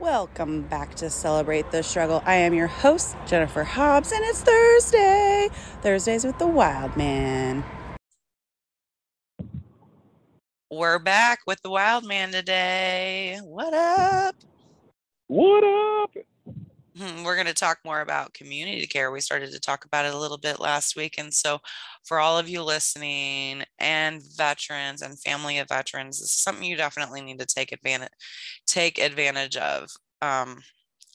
Welcome back to Celebrate the Struggle. I am your host, Jennifer Hobbs, and it's Thursday. Thursdays with the Wildman. We're back with the Wildman today. What up? What up? Hmm, We're going to talk more about community care. We started to talk about it a little bit last week. And so, for all of you listening and veterans and family of veterans, this is something you definitely need to take advantage take advantage of. Um,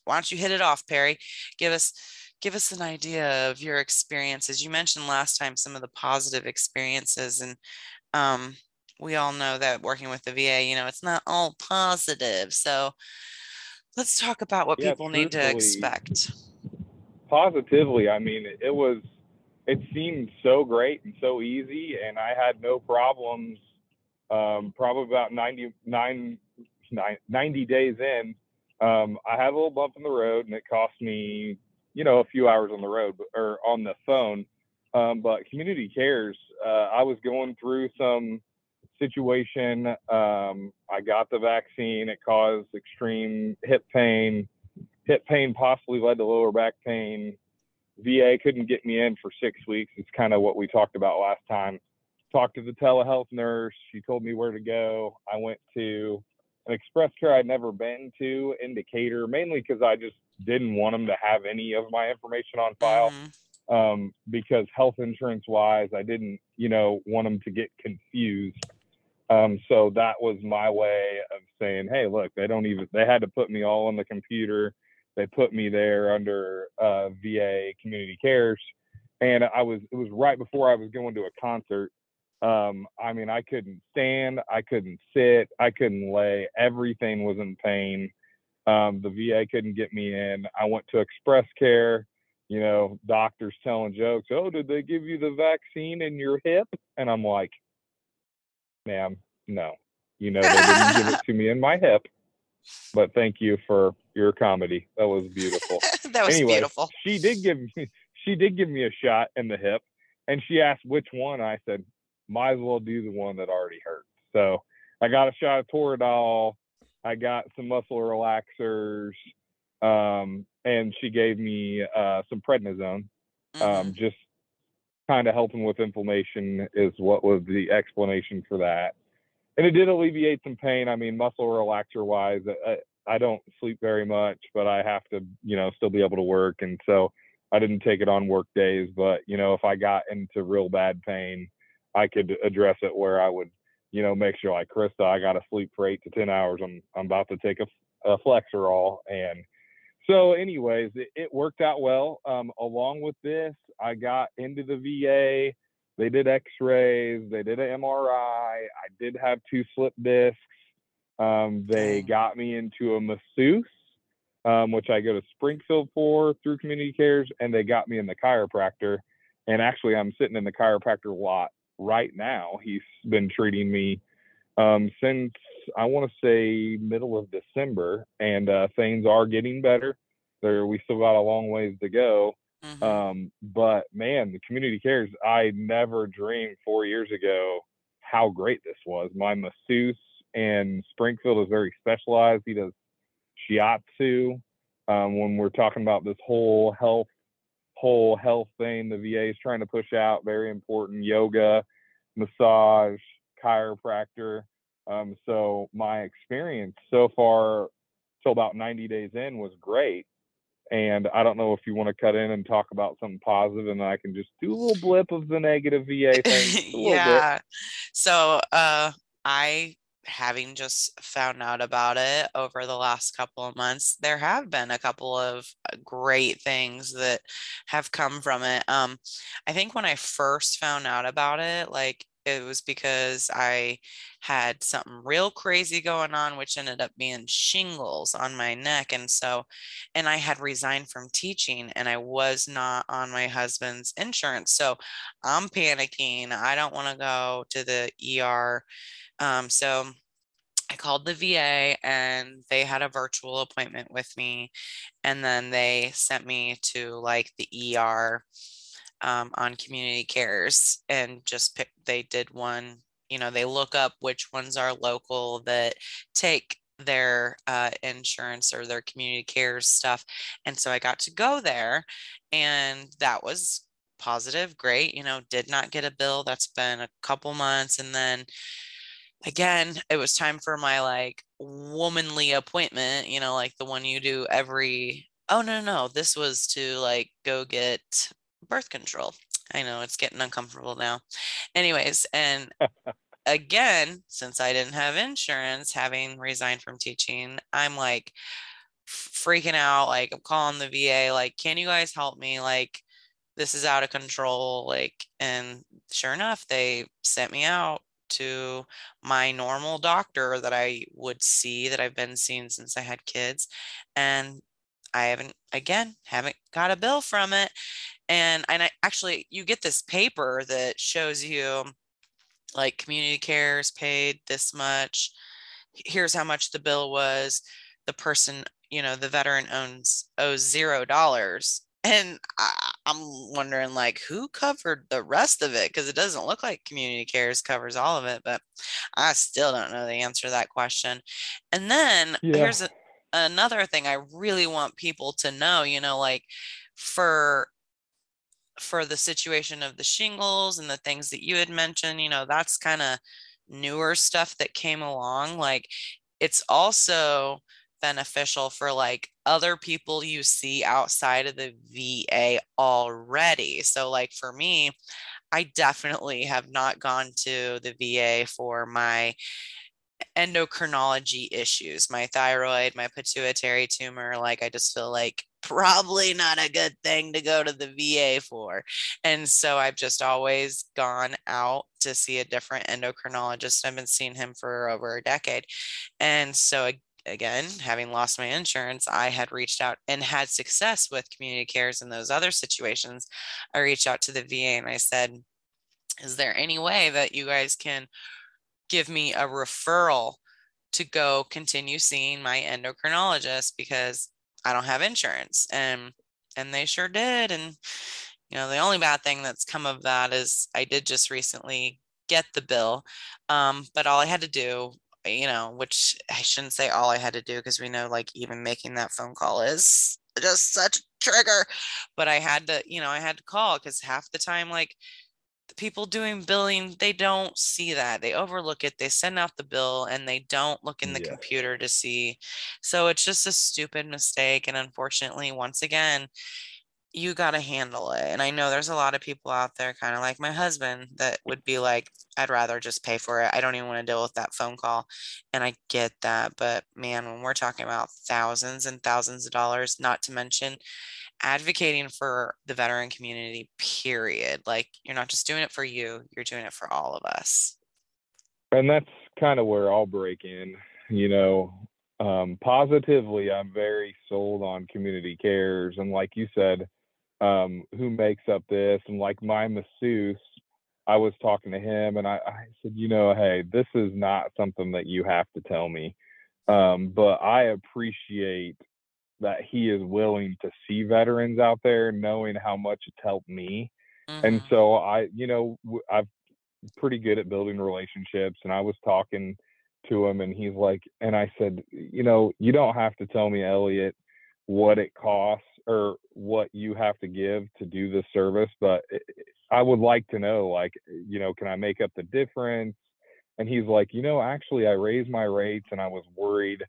why don't you hit it off, Perry? Give us give us an idea of your experiences. You mentioned last time some of the positive experiences, and um, we all know that working with the VA, you know, it's not all positive. So let's talk about what Yeah, people need to expect. Positively, I mean, it was, it seemed so great and so easy, and I had no problems. Um, probably about 99, nine- 90 days in, um, I had a little bump in the road, and it cost me, you know, a few hours on the road or on the phone. Um, but community cares, uh, I was going through some situation. Um, I got the vaccine. It caused extreme hip pain. Hip pain possibly led to lower back pain. VA couldn't get me in for six weeks. It's kind of what we talked about last time. Talked to the telehealth nurse. She told me where to go. I went to an express care I'd never been to in Decatur, mainly because I just didn't want them to have any of my information on file Mhm. um, because health insurance wise, I didn't, you know, want them to get confused. Um, so that was my way of saying, hey, look, they don't even, they had to put me all on the computer. They put me there under uh, VA Community Cares. And I was, it was right before I was going to a concert. Um, I mean, I couldn't stand, I couldn't sit, I couldn't lay. Everything was in pain. Um, the VA couldn't get me in. I went to Express Care you know, doctors telling jokes. Oh, did they give you the vaccine in your hip? And I'm like, ma'am, no. You know, they didn't give it to me in my hip. But thank you for your comedy. That was beautiful. that was anyway, beautiful. she did give me she did give me a shot in the hip, and she asked which one. I said, might as well do the one that already hurt. So I got a shot of Toradol. I got some muscle relaxers, um, and she gave me uh, some prednisone. Um, just kind of helping with inflammation is what was the explanation for that. And it did alleviate some pain. I mean, muscle relaxer wise, I, I don't sleep very much, but I have to, you know, still be able to work. And so I didn't take it on work days. But, you know, if I got into real bad pain, I could address it where I would, you know, make sure like Krista, I got to sleep for eight to 10 hours. I'm, I'm about to take a, a Flexeril. And so, anyways, it, it worked out well. Um, along with this, I got into the VA. They did X-rays. They did an MRI. I did have two slip discs. Um, they got me into a masseuse, um, which I go to Springfield for through Community Cares, and they got me in the chiropractor. And actually, I'm sitting in the chiropractor lot right now. He's been treating me um, since I want to say middle of December, and uh, things are getting better. There, we still got a long ways to go. Mhm. Um, but man, the community cares. I never dreamed four years ago how great this was. My masseuse in Springfield is very specialized. He does shiatsu. Um, when we're talking about this whole health, whole health thing, the VA is trying to push out very important yoga, massage, chiropractor. Um, so my experience so far till about 90 days in was great. And I don't know if you want to cut in and talk about something positive, and I can just do a little blip of the negative VA thing. little bit. yeah. So, uh, I having just found out about it over the last couple of months, there have been a couple of uh, great things that have come from it. Um, I think when I first found out about it, like it was because I had something real crazy going on, which ended up being shingles on my neck. And so, and I had resigned from teaching and I was not on my husband's insurance. So I'm panicking. I don't want to go to the ER. Um, so I called the VA and they had a virtual appointment with me. And then they sent me to like the ER um, on community cares and just pick, they did one, you know, they look up which ones are local that take their uh, insurance or their community cares stuff. And so I got to go there, and that was positive, great. You know, did not get a bill. That's been a couple months. And then again, it was time for my like womanly appointment, you know, like the one you do every. Oh, no, no, this was to like go get birth control. I know it's getting uncomfortable now. Anyways, and again, since I didn't have insurance, having resigned from teaching, I'm like freaking out. Like, I'm calling the VA, like, can you guys help me? Like, this is out of control. Like, and sure enough, they sent me out to my normal doctor that I would see that I've been seeing since I had kids. And I haven't, again, haven't got a bill from it. And, and I actually, you get this paper that shows you like community cares paid this much. Here's how much the bill was. The person, you know, the veteran owns owes zero dollars. And I, I'm wondering like who covered the rest of it because it doesn't look like community cares covers all of it, but I still don't know the answer to that question. And then yeah. here's a, another thing I really want people to know, you know, like for for the situation of the shingles and the things that you had mentioned, you know, that's kind of newer stuff that came along. Like it's also beneficial for like other people you see outside of the VA already. So, like for me, I definitely have not gone to the VA for my endocrinology issues, my thyroid, my pituitary tumor. Like, I just feel like probably not a good thing to go to the VA for. And so I've just always gone out to see a different endocrinologist. I've been seeing him for over a decade. And so again, having lost my insurance, I had reached out and had success with community cares in those other situations. I reached out to the VA and I said, Is there any way that you guys can give me a referral to go continue seeing my endocrinologist because I don't have insurance? And and they sure did. And you know, the only bad thing that's come of that is I did just recently get the bill. Um, but all I had to do you know, which I shouldn't say all I had to do because we know like even making that phone call is just such a trigger. But I had to, you know, I had to call because half the time, like the people doing billing, they don't see that. They overlook it. They send out the bill and they don't look in the yeah. computer to see. So it's just a stupid mistake. And unfortunately, once again, you got to handle it. And I know there's a lot of people out there, kind of like my husband, that would be like, I'd rather just pay for it. I don't even want to deal with that phone call. And I get that. But man, when we're talking about thousands and thousands of dollars, not to mention advocating for the veteran community, period, like you're not just doing it for you, you're doing it for all of us. And that's kind of where I'll break in. You know, um, positively, I'm very sold on community cares. And like you said, um, who makes up this. And like my masseuse, I was talking to him and I, I, said, you know, hey, this is not something that you have to tell me. Um, but I appreciate that he is willing to see veterans out there, knowing how much it's helped me. Mm-hmm. And so I, you know, I'm pretty good at building relationships. And I was talking to him and he's like, and I said, you know, you don't have to tell me, Elliot, what it costs or what you have to give to do this service, but I would like to know, like, you know, can I make up the difference? And he's like, you know, actually, I raised my rates and I was worried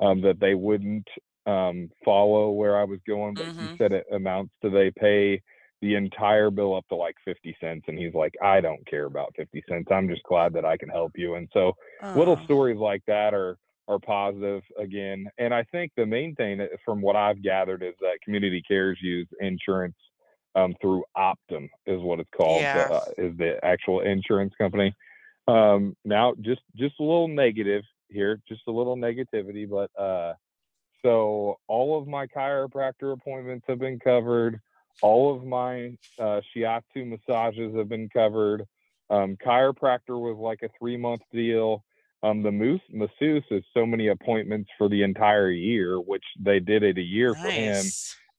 um, that they wouldn't um, follow where I was going, but mm-hmm. he said it amounts to they pay the entire bill up to like 50 cents and he's like i don't care about 50 cents i'm just glad that i can help you and so little stories like that are are positive again. And I think the main thing from what I've gathered is that community cares use insurance um, through Optum is what it's called. Yeah. Uh, is the actual insurance company. Um, now, just just a little negative here, just a little negativity, but uh, so all of my chiropractor appointments have been covered. All of my uh, shiatsu massages have been covered. Um, chiropractor was like a three month deal um, the moose masseuse is so many appointments for the entire year, which they did it a year nice. for him,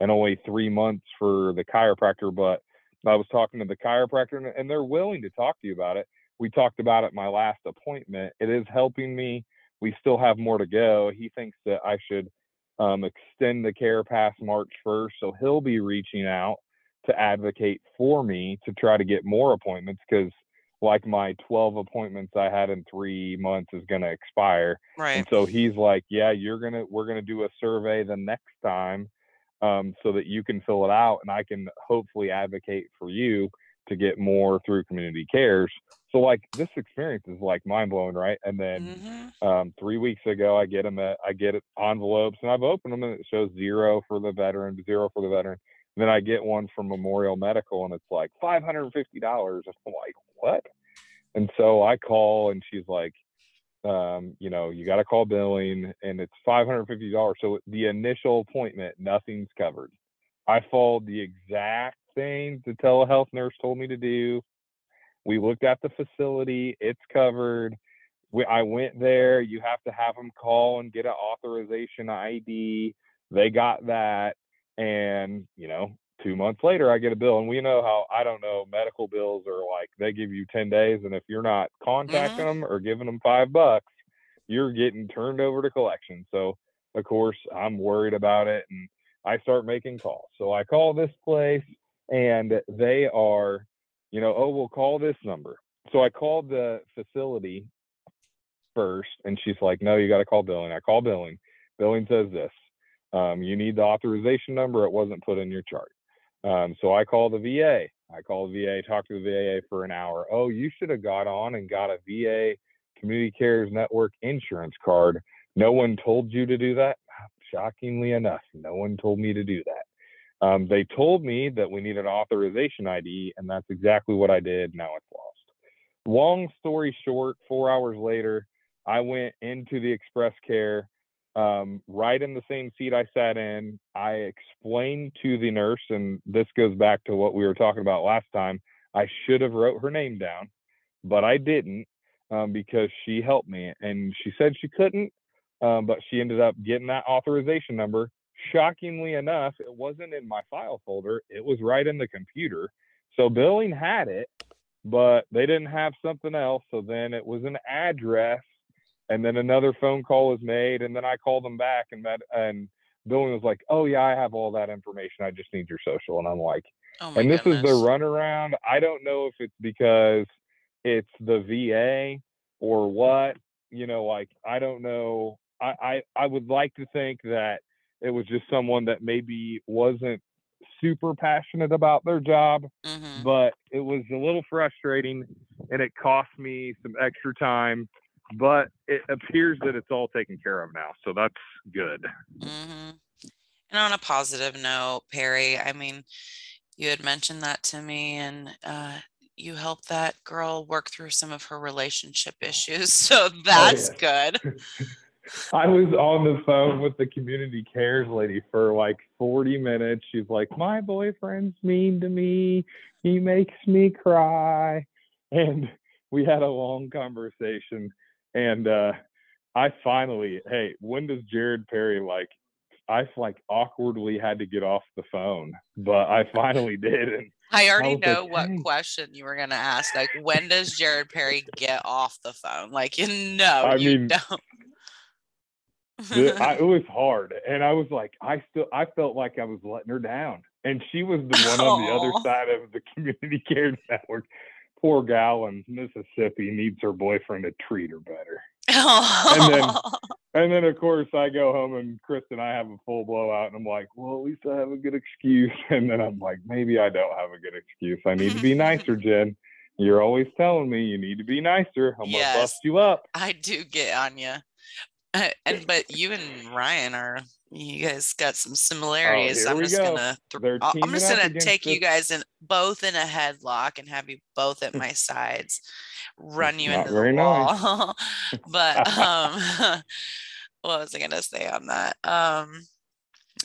and only three months for the chiropractor. But I was talking to the chiropractor, and they're willing to talk to you about it. We talked about it my last appointment. It is helping me we still have more to go. He thinks that I should um, extend the care past March 1st. So he'll be reaching out to advocate for me to try to get more appointments because like my 12 appointments I had in three months is going to expire. Right. And so he's like, yeah, you're going to, we're going to do a survey the next time um, so that you can fill it out and I can hopefully advocate for you to get more through community cares. So like this experience is like mind blowing, right? And then Mhm. um, three weeks ago, I get them, I get envelopes and I've opened them and it shows zero for the veteran, zero for the veteran. And then I get one from Memorial Medical and it's like $550. I'm like, what? And so I call and she's like, um, you know, you got to call billing and it's $550. So the initial appointment, nothing's covered. I followed the exact thing the telehealth nurse told me to do. We looked at the facility, it's covered. We, I went there. You have to have them call and get an authorization ID. They got that. And, you know, two months later, I get a bill. And we know how, I don't know, medical bills are like they give you 10 days. And if you're not contacting mm-hmm. them or giving them five bucks, you're getting turned over to collection. So, of course, I'm worried about it. And I start making calls. So I call this place and they are, you know, oh, we'll call this number. So I called the facility first and she's like, no, you got to call billing. I call billing. Billing says this. Um, you need the authorization number. It wasn't put in your chart. Um, so I call the VA. I call the VA, talk to the VA for an hour. Oh, you should have got on and got a VA Community Cares Network insurance card. No one told you to do that. Shockingly enough, no one told me to do that. Um, they told me that we need an authorization ID, and that's exactly what I did. Now it's lost. Long story short, four hours later, I went into the express care um, right in the same seat I sat in. I explained to the nurse, and this goes back to what we were talking about last time. I should have wrote her name down, but I didn't um, because she helped me, and she said she couldn't, um, but she ended up getting that authorization number. Shockingly enough, it wasn't in my file folder; it was right in the computer. So billing had it, but they didn't have something else. So then it was an address and then another phone call was made and then i called them back and that and billing was like oh yeah i have all that information i just need your social and i'm like Oh my and this goodness. is the runaround i don't know if it's because it's the va or what you know like i don't know i i, I would like to think that it was just someone that maybe wasn't super passionate about their job mm-hmm. but it was a little frustrating and it cost me some extra time but it appears that it's all taken care of now so that's good. Hmm And on a positive note, Perry, I mean, you had mentioned that to me, and uh, you helped that girl work through some of her relationship issues. So that's good. i was on the phone with the community cares lady for like 40 minutes. She's like my boyfriend's mean to me. He makes me cry. And we had a long conversation and uh i finally hey when does jared perry like i like awkwardly had to get off the phone but i finally did and I already was know like, what "Hey." question you were going to ask. Like, when does Jared Perry get off the phone? Like, you know, I you mean, don't. I, it was hard and i was like i still i felt like i was letting her down and she was the one on the other side of the community care network poor gal in mississippi needs her boyfriend to treat her better. And then- and then of course i go home and chris and i have a full blowout and i'm like well at least i have a good excuse. And then i'm like maybe i don't have a good excuse. I need to be mm-hmm. nicer jen. You're always telling me you need to be nicer. I'm Yes. gonna bust you up. I do get on you. Uh, and but you and Ryan are you guys got some similarities. Oh, I'm just go. gonna I'll- I'm just gonna take you guys in both in a headlock and have you both at my sides, run you Not into the nice. wall. but um what was I gonna say on that? Um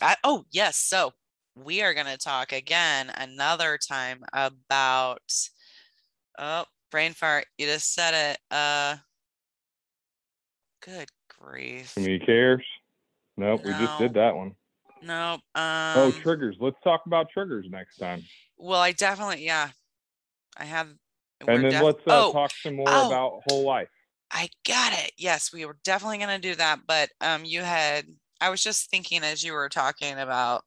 I oh yes, so we are gonna talk again another time about oh brain fart. You just said it. Uh good grief. community cares nope we just did that one. Nope. oh Um, triggers let's talk about triggers next time well, I definitely, yeah, I have. and then def- let's uh, oh, talk some more oh. about whole life I got it. Yes, we were definitely going to do that. But um, you had, I was just thinking as you were talking about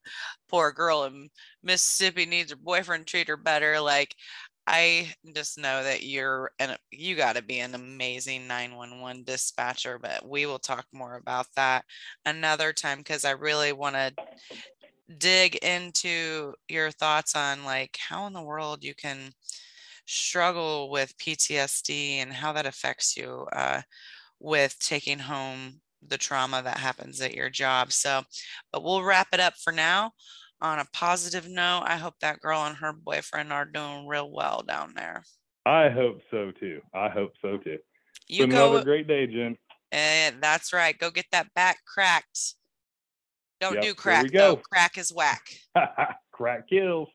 poor girl in Mississippi needs her boyfriend treat her better. Like, I just know that you're and you got to be an amazing 911 dispatcher, but we will talk more about that another time because I really want to dig into your thoughts on like how in the world you can struggle with PTSD and how that affects you uh, with taking home the trauma that happens at your job. So, but we'll wrap it up for now on a positive note. I hope that girl and her boyfriend are doing real well down there. I hope so too. I hope so too. You It's go. another great day, Jen. And that's right. Go get that back cracked. Don't Yep, do crack though. go. Crack is whack. Crack kills.